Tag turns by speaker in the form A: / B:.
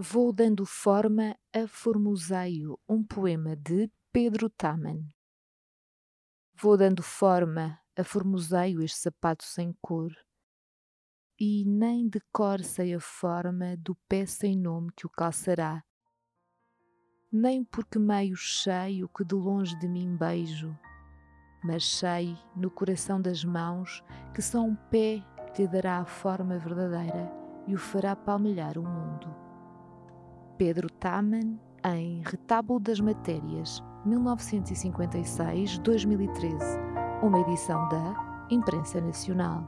A: Vou dando forma a Formoseio, um poema de Pedro Taman. Vou dando forma a Formoseio este sapato sem cor, e nem de cor sei a forma do pé sem nome que o calçará. Nem porque meio cheio que de longe de mim beijo, mas sei no coração das mãos que só um pé lhe dará a forma verdadeira e o fará palmilhar o mundo. Pedro Taman, em Retábulo das Matérias, 1956-2013, uma edição da Imprensa Nacional.